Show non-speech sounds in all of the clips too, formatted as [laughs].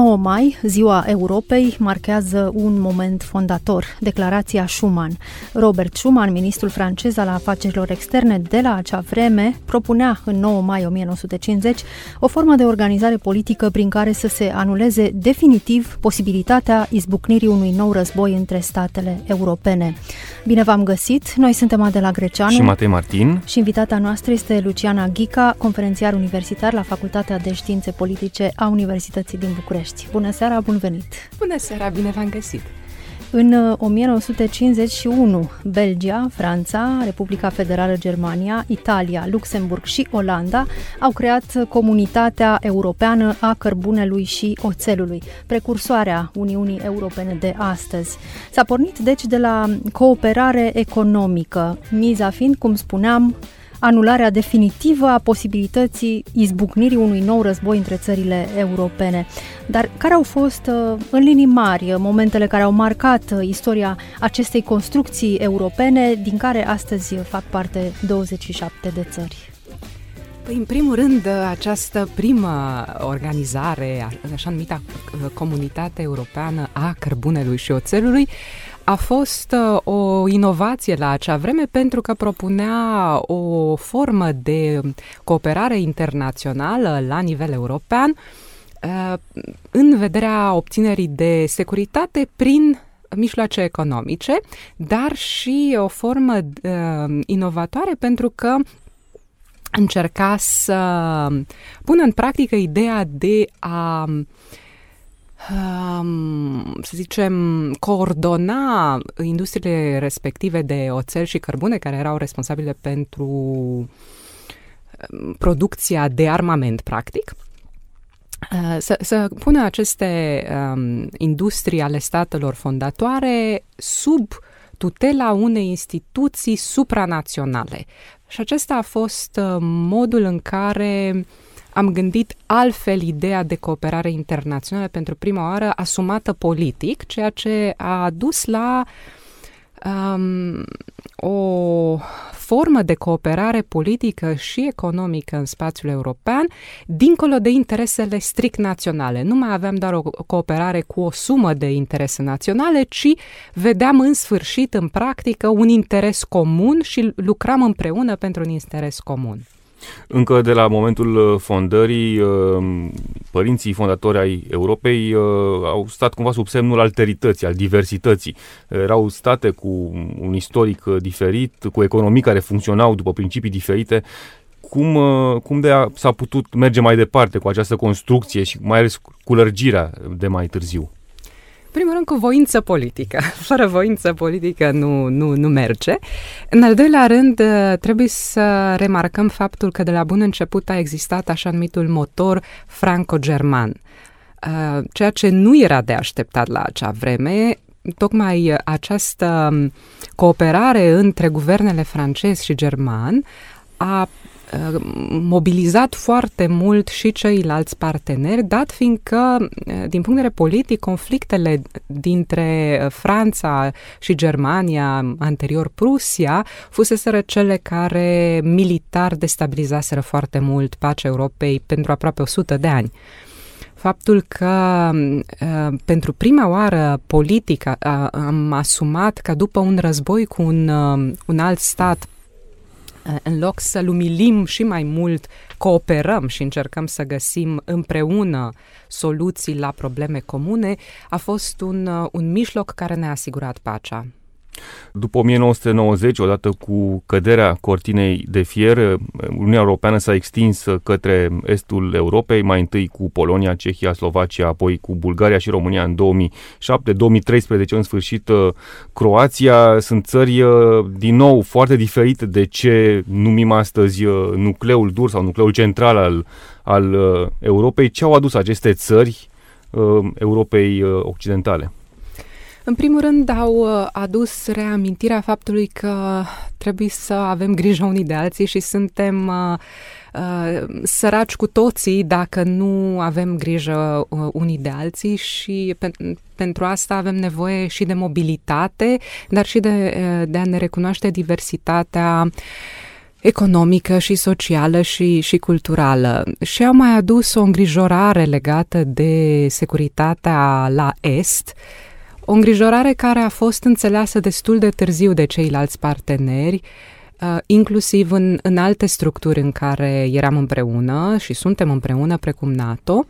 9 mai, Ziua Europei, marchează un moment fondator, declarația Schuman. Robert Schuman, ministrul francez al afacerilor externe de la acea vreme, propunea în 9 mai 1950 o formă de organizare politică prin care să se anuleze definitiv posibilitatea izbucnirii unui nou război între statele europene. Bine v-am găsit! Noi suntem Adela Greceanu și Matei Martin și invitata noastră este Luciana Ghica, conferențiar universitar la Facultatea de Științe Politice a Universității din București. Bună seara, bun venit! Bună seara, bine v-am găsit! În 1951, uh, Belgia, Franța, Republica Federală Germania, Italia, Luxemburg și Olanda au creat Comunitatea Europeană a Cărbunelui și Oțelului, precursoarea Uniunii Europene de astăzi. S-a pornit deci de la cooperare economică, miza fiind, cum spuneam, anularea definitivă a posibilității izbucnirii unui nou război între țările europene. Dar care au fost, uh, în linii mari, momentele care au marcat uh, istoria acestei construcții europene, din care astăzi fac parte 27 de țări? Păi, în primul rând, această primă organizare, așa numită uh, Comunitate Europeană a Cărbunelui și Oțelului, a fost uh, o inovație la acea vreme pentru că propunea o formă de cooperare internațională la nivel european uh, în vederea obținerii de securitate prin mijloace economice, dar și o formă uh, inovatoare pentru că încerca să pună în practică ideea de a uh, să zicem, coordona industriile respective de oțel și cărbune care erau responsabile pentru um, producția de armament, practic, uh, să, să pună aceste um, industrii ale statelor fondatoare sub tutela unei instituții supranaționale. Și acesta a fost uh, modul în care uh, am gândit altfel ideea de cooperare internațională pentru prima oară asumată politic, ceea ce a dus la um, o formă de cooperare politică și economică în spațiul european, dincolo de interesele strict naționale. Nu mai aveam doar o cooperare cu o sumă de interese naționale, ci vedeam în sfârșit, în practică, un interes comun și lucram împreună pentru un interes comun. Încă de la momentul uh, fondării, uh, părinții fondatori ai Europei uh, au stat cumva sub semnul alterității, al diversității. Erau state cu un istoric diferit, cu economii care funcționau după principii diferite. Cum, cum de a, s-a putut merge mai departe cu această construcție și mai ales cu lărgirea de mai târziu? Primul rând cu voință politică. [laughs] Fără voință politică nu, nu, nu merge. În al doilea rând, uh, trebuie să remarcăm faptul că de la bun început a existat așa numitul motor franco-german, uh, ceea ce nu era de așteptat la acea vreme, tocmai această um, cooperare între guvernele francez și german a Uh, mobilizat foarte mult și ceilalți parteneri, dat fiindcă, uh, din punct de vedere politic, conflictele dintre uh, Franța și Germania, anterior Prusia, fuseseră cele care militar destabilizaseră foarte mult pacea Europei pentru aproape 100 de ani. Faptul că pentru prima oară politica am asumat că după un război cu un, un alt stat Eh, în loc să-l umilim și mai mult, cooperăm și încercăm să găsim împreună soluții la probleme comune, a fost un, eh, un mijloc care ne-a asigurat pacea. După 1990, odată cu căderea cortinei de fier, Uniunea Europeană s-a extins către estul Europei, mai întâi cu Polonia, Cehia, Slovacia, apoi cu Bulgaria și România în 2007, 2013 în sfârșit Croația. Sunt țări din nou foarte diferite de ce numim astăzi nucleul dur sau nucleul central al, al Europei. Ce au adus aceste țări Europei Occidentale? În primul rând au uh, adus reamintirea faptului că trebuie să avem grijă unii de alții și suntem uh, uh, săraci cu toții dacă nu avem grijă uh, unii de alții și pe, pentru asta avem nevoie și de mobilitate, dar și de, uh, de a ne recunoaște diversitatea economică și socială și, și culturală. Și au mai adus o îngrijorare legată de securitatea la Est, o îngrijorare care a fost înțeleasă destul de târziu de ceilalți parteneri, uh, inclusiv în, în alte structuri în care eram împreună și suntem împreună, precum NATO.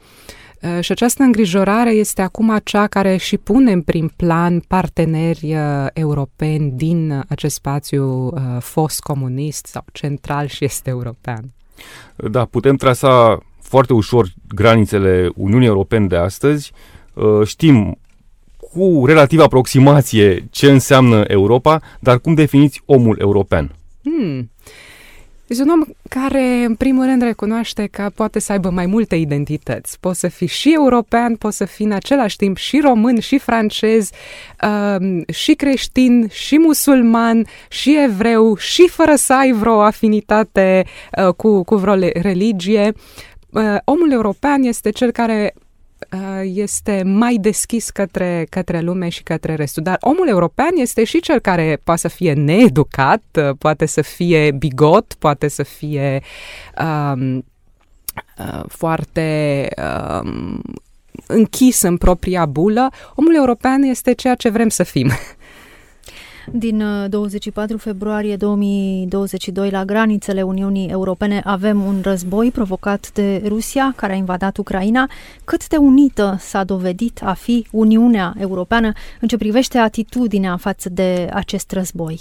Uh, și această îngrijorare este acum cea care și pune în prim plan parteneri uh, europeni din acest spațiu fost comunist sau central și este european. Da, putem trasa foarte ușor granițele Uniunii Europene de astăzi. Știm cu relativă aproximație ce înseamnă Europa, dar cum definiți omul european? Hmm. Este un om care, în primul rând, recunoaște că poate să aibă mai multe identități. Poți să fii și european, poți să fii în același timp și român, și francez, uh, și creștin, și musulman, și evreu, și fără să ai vreo afinitate uh, cu, cu vreo religie. Uh, omul european este cel care Uh, este mai deschis către, către lume și către restul. Dar omul european este și cel care poate să fie needucat, uh, poate să fie bigot, poate să fie um, uh, foarte um, închis în propria bulă. Omul european este ceea ce vrem să fim. [laughs] Din 24 uh, februarie 2022 la granițele Uniunii Europene avem un război provocat de Rusia care a invadat Ucraina. Cât de unită s-a dovedit a fi Uniunea Europeană în ce privește atitudinea față de acest război?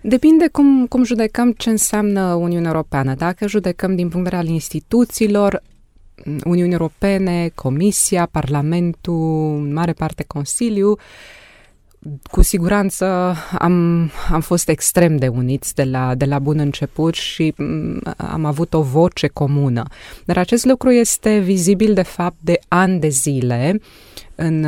Depinde cum, cum judecăm ce înseamnă Uniunea Europeană. Dacă judecăm din punct de vedere al instituțiilor, Uniunii Europene, Comisia, Parlamentul, în mare parte Consiliu, cu siguranță am, am fost extrem de uniți de la, de la bun început și mm, am avut o voce comună. Dar acest lucru este vizibil de fapt de ani de zile în,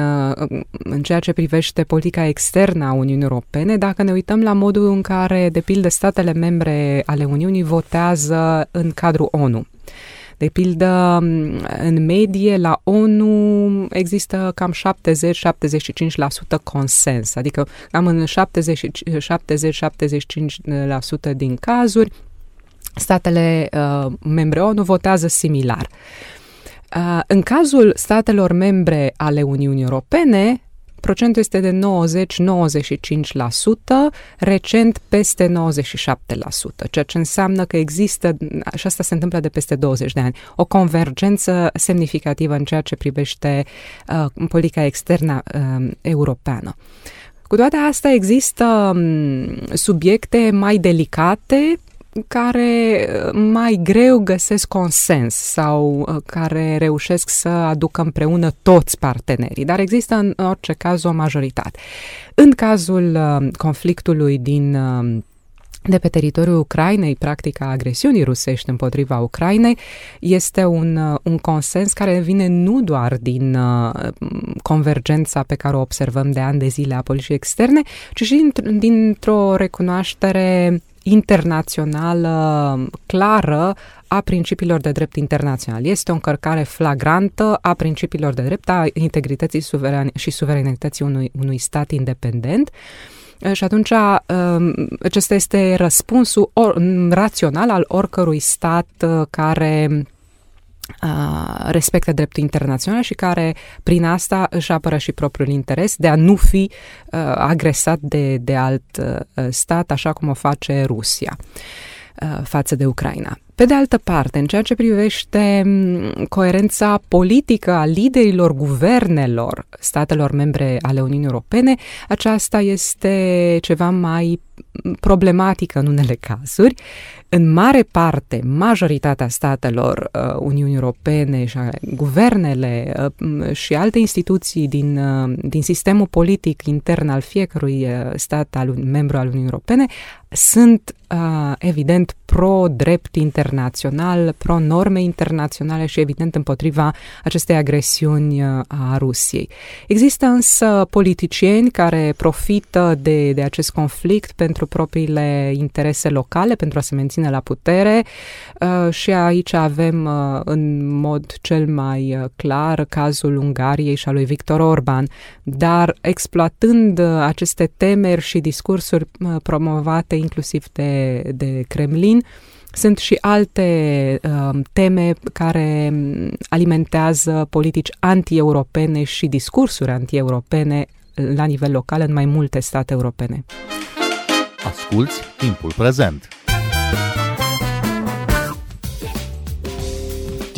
în ceea ce privește politica externă a Uniunii Europene, dacă ne uităm la modul în care, de pildă, statele membre ale Uniunii votează în cadrul ONU. De pildă, în medie, la ONU există cam 70-75% consens, adică cam în 70-75% din cazuri statele uh, membre ONU votează similar. Uh, în cazul statelor membre ale Uniunii Europene, procentul este de 90-95%, recent peste 97%, ceea ce înseamnă că există, și asta se întâmplă de peste 20 de ani, o convergență semnificativă în ceea ce privește uh, politica externă uh, europeană. Cu toate astea există um, subiecte mai delicate care uh, mai greu găsesc consens sau uh, care reușesc să aducă împreună toți partenerii, dar există în orice caz o majoritate. În cazul uh, conflictului din de pe teritoriul Ucrainei, practica agresiunii rusești împotriva Ucrainei, este un, un consens care vine nu doar din uh, convergența pe care o observăm de ani de zile a politicii externe, ci și dintr-o recunoaștere internațională clară a principiilor de drept internațional. Este o încărcare flagrantă a principiilor de drept, a integrității suveran- și suveranității unui, unui stat independent. Și atunci um, acesta este răspunsul or, rațional al oricărui stat uh, care respectă dreptul internațional și care prin asta își apără și propriul interes de a nu fi uh, agresat de, de alt uh, stat, așa cum o face Rusia uh, față de Ucraina. Pe de altă parte, în ceea ce privește coerența politică a liderilor guvernelor statelor membre ale Uniunii Europene, aceasta este ceva mai problematică în unele cazuri. În mare parte, majoritatea statelor uh, Uniunii Europene și guvernele uh, și alte instituții din, uh, din sistemul politic intern al fiecărui uh, stat al, membru al Uniunii Europene sunt uh, evident pro-drept internațional, pro-norme internaționale și evident împotriva acestei agresiuni uh, a Rusiei. Există însă politicieni care profită de, de acest conflict pentru propriile interese locale, pentru a se menține la putere uh, și aici avem uh, în mod cel mai uh, clar cazul Ungariei și a lui Victor Orban, dar exploatând uh, aceste temeri și discursuri uh, promovate inclusiv de, de Kremlin, sunt și alte uh, teme care alimentează politici anti-europene și discursuri anti-europene la nivel local în mai multe state europene. Asculți timpul prezent!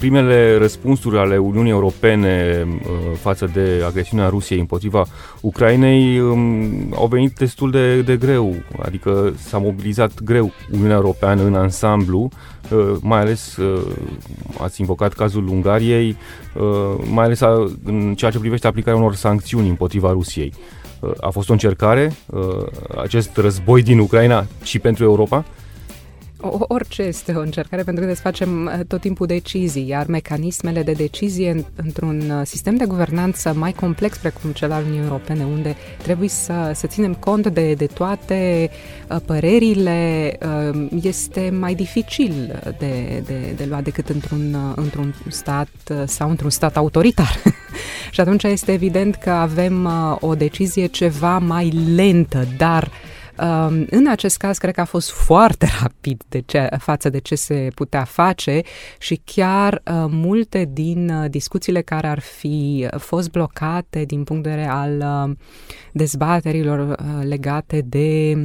Primele răspunsuri ale Uniunii Europene uh, față de agresiunea Rusiei împotriva Ucrainei um, au venit destul de, de greu, adică s-a mobilizat greu Uniunea Europeană în ansamblu, uh, mai ales uh, ați invocat cazul Ungariei, mai ales în ceea ce privește aplicarea unor sancțiuni împotriva Rusiei. A fost o încercare acest război din Ucraina și pentru Europa? Orice este o încercare, pentru că facem uh, tot timpul decizii, iar mecanismele de decizie într-un uh, sistem de guvernanță mai complex precum cel al Uniunii Europene, unde trebuie să, să ținem cont de, de toate uh, părerile, este mai dificil de, de, de luat decât într-un, într-un stat sau într-un stat autoritar. [laughs] Și atunci este evident că avem o decizie ceva mai lentă, dar uh, în acest caz, cred că a fost foarte [laughs] rapid de ce, față de ce se putea face și chiar uh, multe din uh, discuțiile care ar fi fost blocate din punct de vedere al uh, dezbaterilor legate de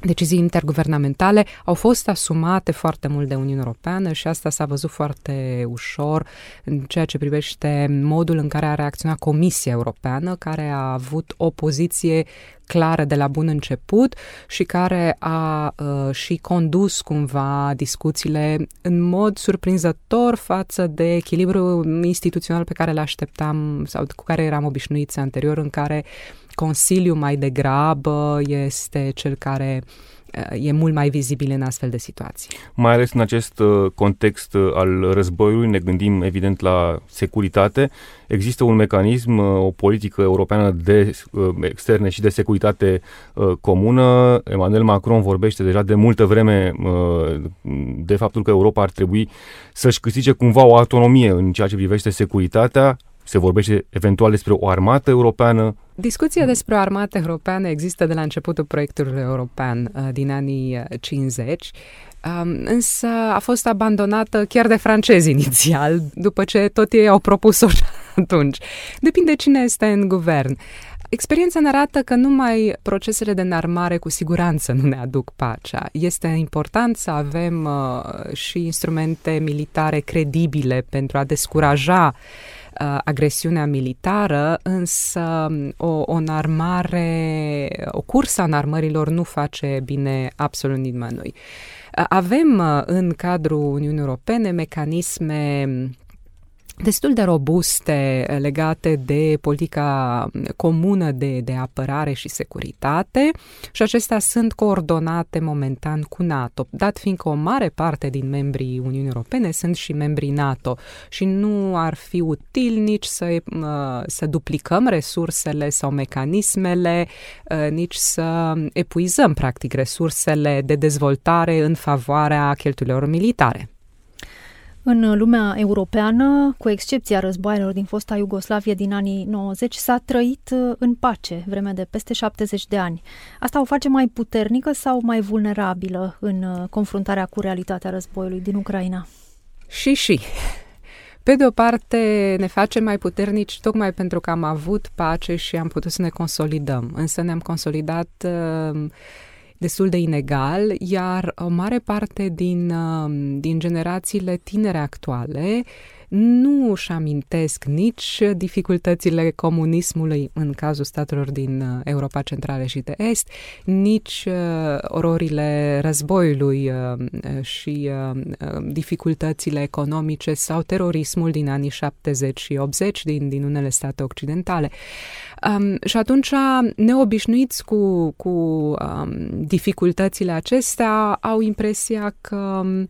decizii interguvernamentale au fost asumate foarte mult de Uniunea Europeană și asta s-a văzut foarte ușor în ceea ce privește modul în care a reacționat Comisia Europeană, care a avut o poziție clară de la bun început și care a uh, și condus cumva discuțiile în mod surprinzător față de echilibru instituțional pe care le așteptam sau cu care eram obișnuiți anterior, în care Consiliul mai degrabă este cel care e mult mai vizibil în astfel de situații. Mai ales în acest uh, context uh, al războiului, ne gândim evident la securitate. Există un mecanism, uh, o politică europeană de externe și de securitate comună. Emmanuel Macron vorbește deja de multă vreme de faptul că Europa ar trebui să-și câștige cumva o autonomie în ceea ce privește securitatea. Se vorbește eventual despre o armată europeană, Discuția despre o armată europeană există de la începutul proiectului european uh, din anii 50, uh, um, însă a fost abandonată chiar de francezi [laughs] inițial, după ce tot ei au propus-o [laughs] atunci. Depinde cine este în guvern. Experiența ne arată că numai procesele de înarmare cu siguranță nu ne aduc pacea. Este important să avem uh, și instrumente militare credibile pentru a descuraja uh, uh, agresiunea militară, însă o, o înarmare, o cursă a înarmărilor nu face bine absolut nimănui. Avem în cadrul Uniunii Europene mecanisme destul de robuste eh, legate de politica comună de, de apărare și securitate și acestea sunt coordonate momentan cu NATO, dat fiindcă o mare parte din membrii Uniunii Europene sunt și membrii NATO și nu ar fi util nici să, eh, să duplicăm resursele sau mecanismele, eh, nici să epuizăm practic resursele de dezvoltare în favoarea cheltuielor militare. În lumea europeană, cu excepția războaielor din fosta Iugoslavie din anii 90, s-a trăit uh, în pace vreme de peste 70 de ani. Asta o face mai puternică sau mai vulnerabilă în uh, confruntarea cu realitatea războiului din Ucraina? Și și. Pe de o parte, ne face mai puternici tocmai pentru că am avut pace și am putut să ne consolidăm. Însă ne-am consolidat uh, destul de inegal, iar o mare parte din, um, din generațiile tinere actuale nu își amintesc nici dificultățile comunismului în cazul statelor din uh, Europa Centrală și de Est, nici uh, ororile războiului uh, și uh, uh, dificultățile economice sau terorismul din anii 70 și 80 din, din unele state occidentale. Um, și atunci, neobișnuiți cu, cu um, dificultățile acestea, au impresia că um,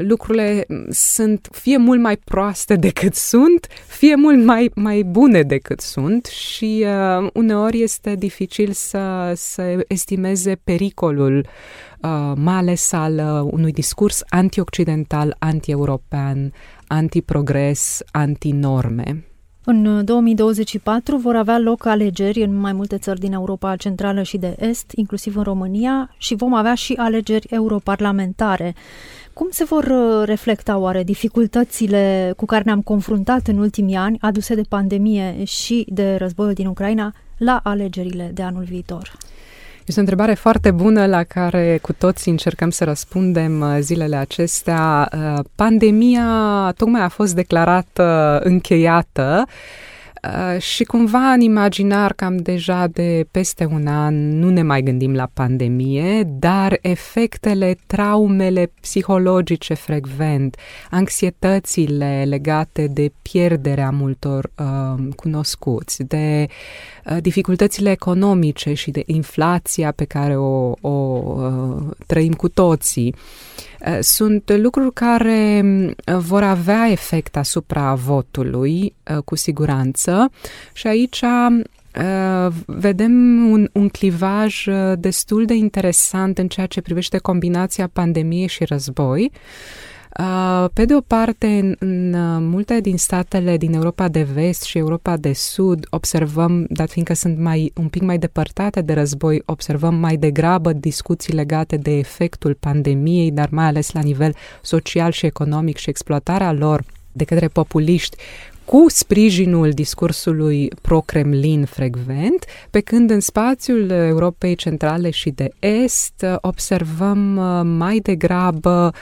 lucrurile sunt fie mult mai proaste decât sunt, fie mult mai, mai bune decât sunt și uh, uneori este dificil să, să estimeze pericolul, uh, mai ales al uh, unui discurs anti-occidental, anti-european, anti-progres, anti-norme. În 2024 vor avea loc alegeri în mai multe țări din Europa Centrală și de Est, inclusiv în România, și vom avea și alegeri europarlamentare. Cum se vor uh, reflecta oare dificultățile cu care ne-am confruntat în ultimii ani, aduse de pandemie și de războiul din Ucraina, la alegerile de anul viitor? Este o întrebare foarte bună la care cu toți încercăm să răspundem uh, zilele acestea. Uh, pandemia tocmai a fost declarată încheiată Uh, și cumva în imaginar cam deja de peste un an nu ne mai gândim la pandemie, dar efectele, traumele psihologice frecvent, anxietățile legate de pierderea multor uh, cunoscuți, de uh, dificultățile economice și de inflația pe care o, o uh, trăim cu toții, uh, Eh, sunt lucruri care mm, vor avea efect asupra votului, eh, cu siguranță, și aici Uh, vedem un, un clivaj destul de interesant în ceea ce privește combinația pandemie și război. Uh, pe de o parte, în, în uh, multe din statele din Europa de vest și Europa de sud observăm, dat fiindcă sunt mai un pic mai depărtate de război, observăm mai degrabă discuții legate de efectul pandemiei, dar mai ales la nivel social și economic și exploatarea lor de către populiști cu sprijinul discursului pro-Kremlin frecvent, pe când în spațiul Europei Centrale și de Est observăm uh, mai degrabă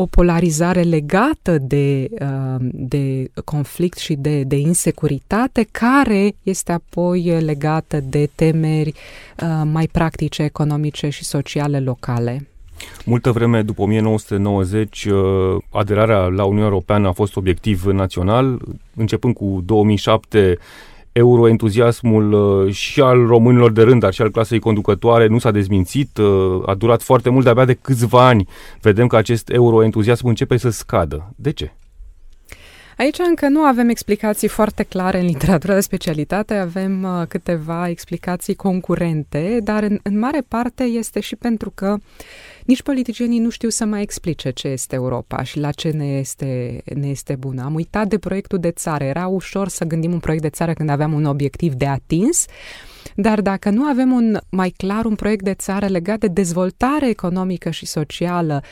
o polarizare legată de, uh, de conflict și de, de insecuritate, care este apoi legată de temeri uh, mai practice, economice și sociale locale. Multă vreme după 1990, uh, aderarea la Uniunea Europeană a fost obiectiv național. Începând cu 2007, euroentuziasmul uh, și al românilor de rând, dar și al clasei conducătoare nu s-a dezmințit, uh, a durat foarte mult, de-abia de câțiva ani vedem că acest euroentuziasm începe să scadă. De ce? Aici încă nu avem explicații foarte clare în literatura de specialitate, avem uh, câteva explicații concurente, dar în, în mare parte este și pentru că nici politicienii nu știu să mai explice ce este Europa și la ce ne este, ne este bună. Am uitat de proiectul de țară. Era ușor să gândim un proiect de țară când aveam un obiectiv de atins, dar dacă nu avem un mai clar un proiect de țară legat de dezvoltare economică și socială,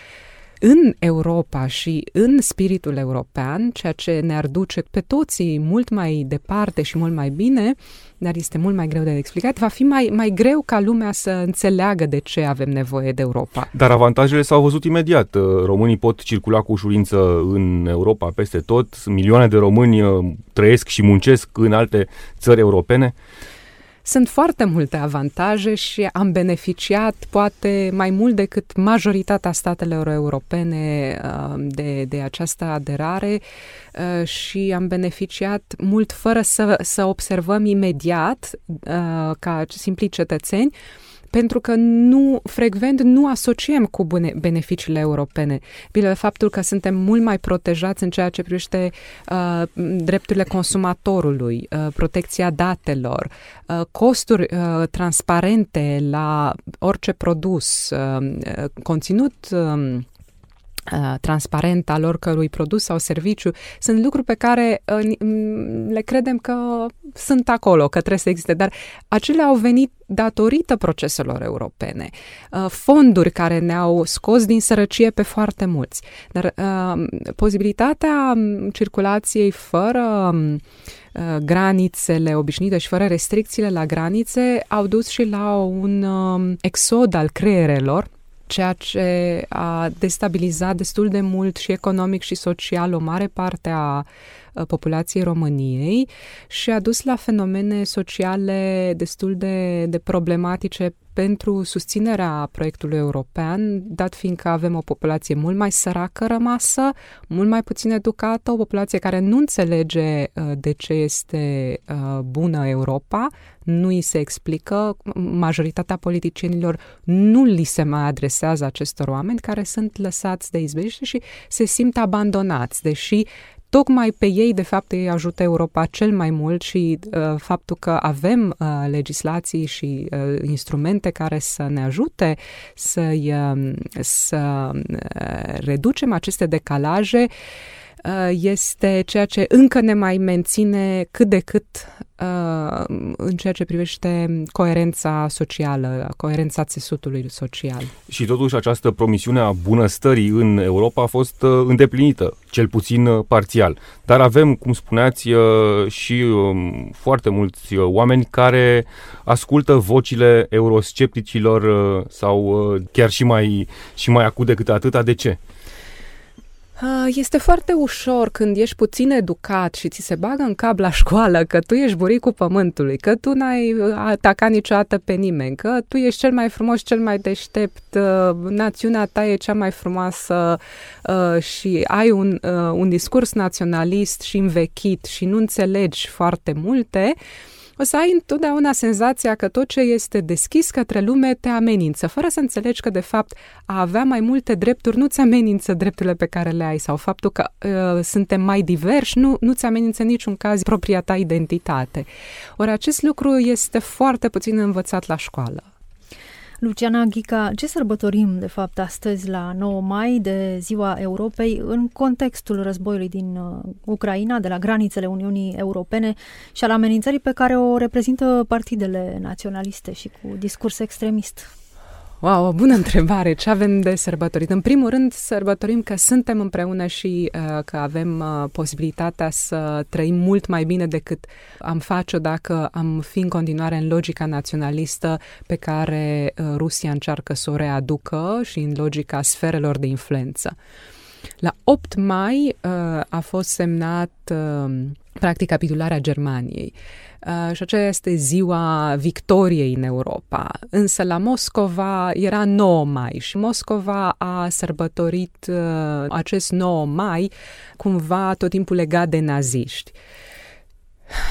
în Europa și în spiritul european, ceea ce ne-ar duce pe toții mult mai departe și mult mai bine, dar este mult mai greu de explicat, va fi mai, mai greu ca lumea să înțeleagă de ce avem nevoie de Europa. Dar avantajele s-au văzut imediat. Românii pot circula cu ușurință în Europa peste tot, milioane de români uh, trăiesc și muncesc în alte țări europene. Sunt foarte multe avantaje și am beneficiat poate mai mult decât majoritatea statelor europene uh, de, de această aderare uh, și am beneficiat mult fără să, să observăm imediat uh, ca simpli cetățeni pentru că nu, frecvent nu asociem cu bune, beneficiile europene. Bine, faptul că suntem mult mai protejați în ceea ce privește uh, drepturile consumatorului, uh, protecția datelor, uh, costuri uh, transparente la orice produs, uh, uh conținut uh, Uh, transparent al oricărui produs sau serviciu, sunt lucruri pe care uh, le credem că sunt acolo, că trebuie să existe, dar acelea au venit datorită proceselor europene. Uh, fonduri care ne-au scos din sărăcie pe foarte mulți. Dar posibilitatea um, circulației fără um, granițele obișnuite și fără restricțiile la granițe au dus și la un um, exod al creierelor ceea ce a destabilizat destul de mult și economic și social o mare parte a populației României și a dus la fenomene sociale destul de, de problematice pentru susținerea proiectului european, dat fiindcă avem o populație mult mai săracă rămasă, mult mai puțin educată, o populație care nu înțelege uh, de ce este uh, bună Europa, nu îi se explică, majoritatea politicienilor nu li se mai adresează acestor oameni care sunt lăsați de izbeliște și se simt abandonați, deși tocmai pe ei, de fapt, îi ajută Europa cel mai mult și uh, faptul că avem uh, legislații și uh, instrumente care să ne ajute să, uh, să uh, reducem aceste decalaje uh, este ceea ce încă ne mai menține cât de cât uh, în ceea ce privește coerența socială, coerența țesutului social. Și totuși această promisiune a bunăstării în Europa a fost uh, îndeplinită, cel puțin uh, parțial. Dar avem, cum spuneați, și um, foarte mulți oameni care ascultă vocile euroscepticilor sau chiar și mai, și mai acut decât atâta. De ce? Ah, este foarte ușor când ești puțin educat și ți se bagă în cap la școală că tu ești buricul pământului, că tu n-ai uh, atacat niciodată pe nimeni, că tu ești cel mai frumos, cel mai deștept, uh, națiunea ta e cea mai frumoasă uh, și ai un, un discurs naționalist și învechit și nu înțelegi foarte multe, o să ai întotdeauna senzația că tot ce este deschis către lume te amenință, fără să înțelegi că, de fapt, a avea mai multe drepturi nu-ți amenință drepturile pe care le ai sau faptul că uh, suntem mai diversi nu, nu-ți amenință niciun caz propria ta identitate. Ori acest lucru este foarte puțin învățat la școală. Luciana Ghica, ce sărbătorim de fapt astăzi la 9 mai de Ziua Europei în contextul războiului din uh, Ucraina, de la granițele Uniunii Europene și al amenințării pe care o reprezintă partidele naționaliste și cu discurs extremist? Wow, o bună întrebare. Ce avem de sărbătorit? În primul rând, sărbătorim că suntem împreună și uh, că avem uh, posibilitatea să trăim mult mai bine decât am face-o dacă am fi în continuare în logica naționalistă pe care uh, Rusia încearcă să o readucă și în logica sferelor de influență. La 8 mai uh, a fost semnat uh, practic capitularea Germaniei. Uh, și aceea este ziua victoriei în Europa. Însă la Moscova era 9 mai și Moscova a sărbătorit uh, acest 9 mai cumva tot timpul legat de naziști.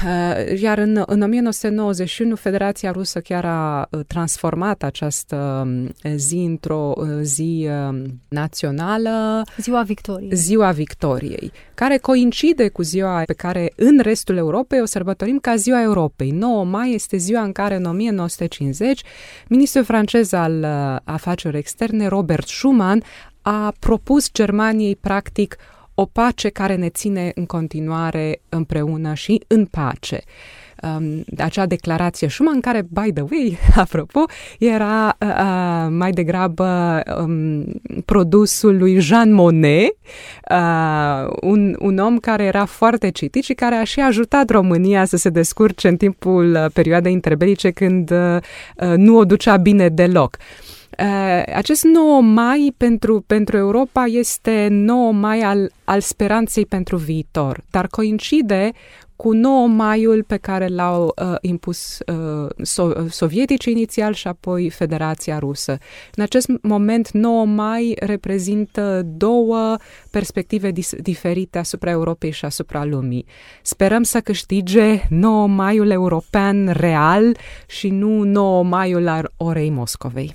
Uh, iar în, în 1991 Federația Rusă chiar a uh, transformat această um, zi într-o uh, zi um, națională. Ziua Victoriei. Ziua Victoriei, care coincide cu ziua pe care în restul Europei o sărbătorim ca Ziua Europei. 9 mai este ziua în care în 1950 ministrul francez al afacerilor externe Robert Schuman a propus Germaniei practic o pace care ne ține în continuare împreună și în pace. Um, acea declarație Schumann, care, by the way, [laughs] apropo, era uh, uh, mai degrabă um, produsul lui Jean Monnet, uh, un, un om care era foarte citit și care a și ajutat România să se descurce în timpul uh, perioadei interbelice când uh, uh, nu o ducea bine deloc. Uh, Uh, acest 9 mai pentru, pentru Europa este 9 mai al, al speranței pentru viitor, dar coincide cu 9 maiul pe care l-au uh, impus uh, so- sovietici inițial și apoi Federația Rusă. În acest moment, 9 mai reprezintă două perspective dis- diferite asupra Europei și asupra lumii. Sperăm să câștige 9 maiul european real și nu 9 maiul al orei Moscovei.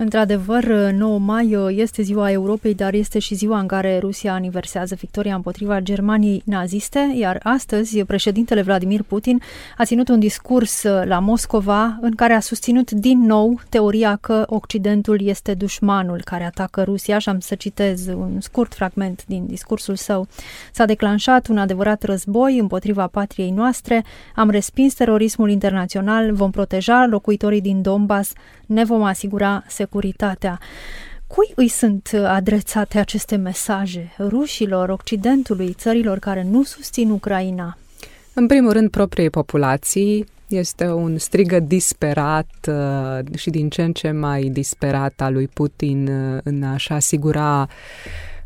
Într-adevăr, 9 mai este ziua Europei, dar este și ziua în care Rusia aniversează victoria împotriva Germaniei naziste, iar astăzi președintele Vladimir Putin a ținut un discurs la Moscova în care a susținut din nou teoria că Occidentul este dușmanul care atacă Rusia și am să citez un scurt fragment din discursul său. S-a declanșat un adevărat război împotriva patriei noastre, am respins terorismul internațional, vom proteja locuitorii din Donbass, ne vom asigura securitatea. Cui îi sunt adresate aceste mesaje? Rușilor, Occidentului, țărilor care nu susțin Ucraina? În primul rând, propriei populații, Este un strigă disperat uh, și din ce în ce mai disperat al lui Putin uh, în a-și asigura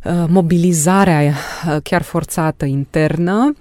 uh, mobilizarea uh, chiar forțată internă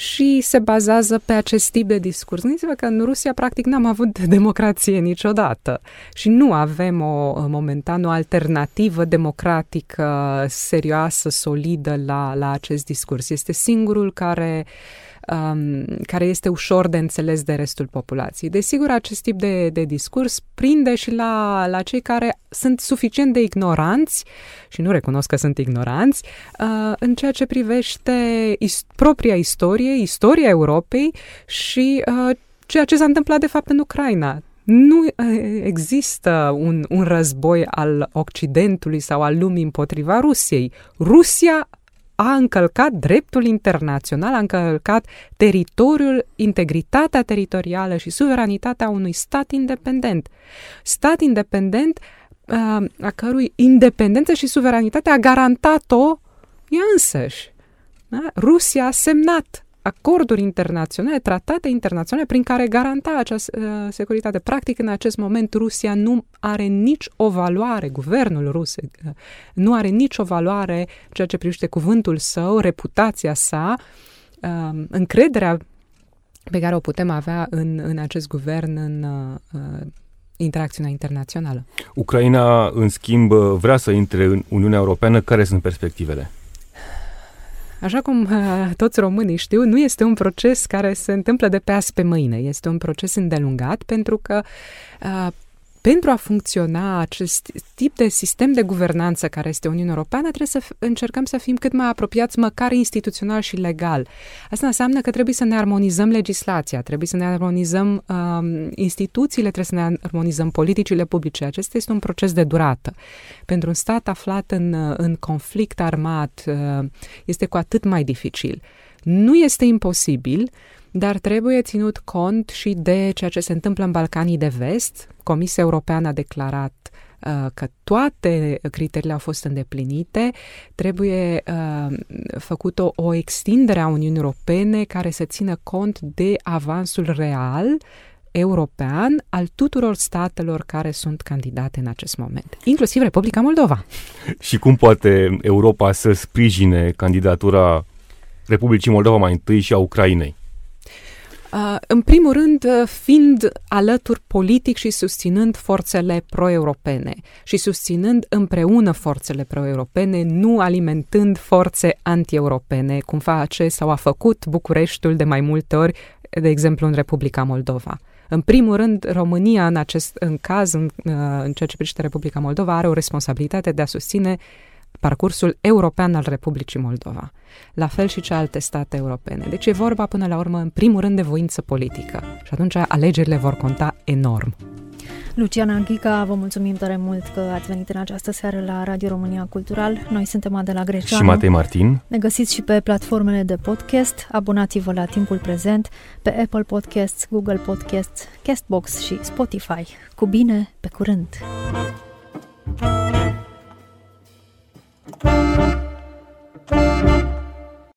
și se bazează pe acest tip de discurs. Gândiți-vă că în Rusia practic n-am avut democrație niciodată și nu avem o, momentan o alternativă democratică serioasă, solidă la, la acest discurs. Este singurul care uh, um, care este ușor de înțeles de restul populației. Desigur, acest tip de, de discurs prinde și la, la cei care sunt suficient de ignoranți și nu recunosc că sunt ignoranți uh, în ceea ce privește is- propria istorie, istoria Europei și uh, ceea ce s-a întâmplat de fapt în Ucraina nu uh, există un, un război al Occidentului sau al lumii împotriva Rusiei. Rusia a încălcat dreptul internațional, a încălcat teritoriul, integritatea teritorială și suveranitatea unui stat independent. Stat independent uh, a cărui independență și suveranitate a garantat-o ea însăși. Da? Rusia a semnat acorduri internaționale, tratate internaționale prin care garanta această uh, securitate. Practic, în acest moment, Rusia nu are nici o valoare, guvernul rus uh, nu are nici o valoare ceea ce privește cuvântul său, reputația sa, uh, încrederea pe care o putem avea în, în acest guvern, în uh, interacțiunea internațională. Ucraina, în schimb, vrea să intre în Uniunea Europeană. Care sunt perspectivele? Așa cum uh, [laughs] toți românii știu, nu este un proces care se întâmplă de pe azi pe mâine. Este un proces îndelungat pentru că uh, pentru a funcționa acest tip de sistem de guvernanță care este Uniunea Europeană, trebuie să încercăm să fim cât mai apropiați măcar instituțional și legal. Asta înseamnă că trebuie să ne armonizăm legislația, trebuie să ne armonizăm um, instituțiile, trebuie să ne armonizăm politicile publice. Acesta este un proces de durată. Pentru un stat aflat în, în conflict armat uh, este cu atât mai dificil. Nu este imposibil, dar trebuie ținut cont și de ceea ce se întâmplă în Balcanii de Vest. Comisia Europeană a declarat uh, că toate criteriile au fost îndeplinite, trebuie uh, făcut o, o extindere a Uniunii Europene care să țină cont de avansul real european al tuturor statelor care sunt candidate în acest moment, inclusiv Republica Moldova. [laughs] Și cum poate Europa să sprijine candidatura Republicii Moldova mai întâi și a Ucrainei? Uh, în primul rând, uh, fiind alături politic și susținând forțele pro-europene și susținând împreună forțele pro-europene, nu alimentând forțe anti-europene, cum face sau a făcut Bucureștiul de mai multe ori, de exemplu în Republica Moldova. În primul rând, România, în acest în caz, în, uh, în ceea ce privește Republica Moldova, are o responsabilitate de a susține parcursul european al Republicii Moldova. La fel și celelalte state europene. Deci e vorba până la urmă, în primul rând, de voință politică. Și atunci alegerile vor conta enorm. Luciana Ghica, vă mulțumim tare mult că ați venit în această seară la Radio România Cultural. Noi suntem Adela Greceanu. Și Matei Martin. Ne găsiți și pe platformele de podcast. Abonați-vă la timpul prezent pe Apple Podcasts, Google Podcasts, Castbox și Spotify. Cu bine, pe curând! thank you thank you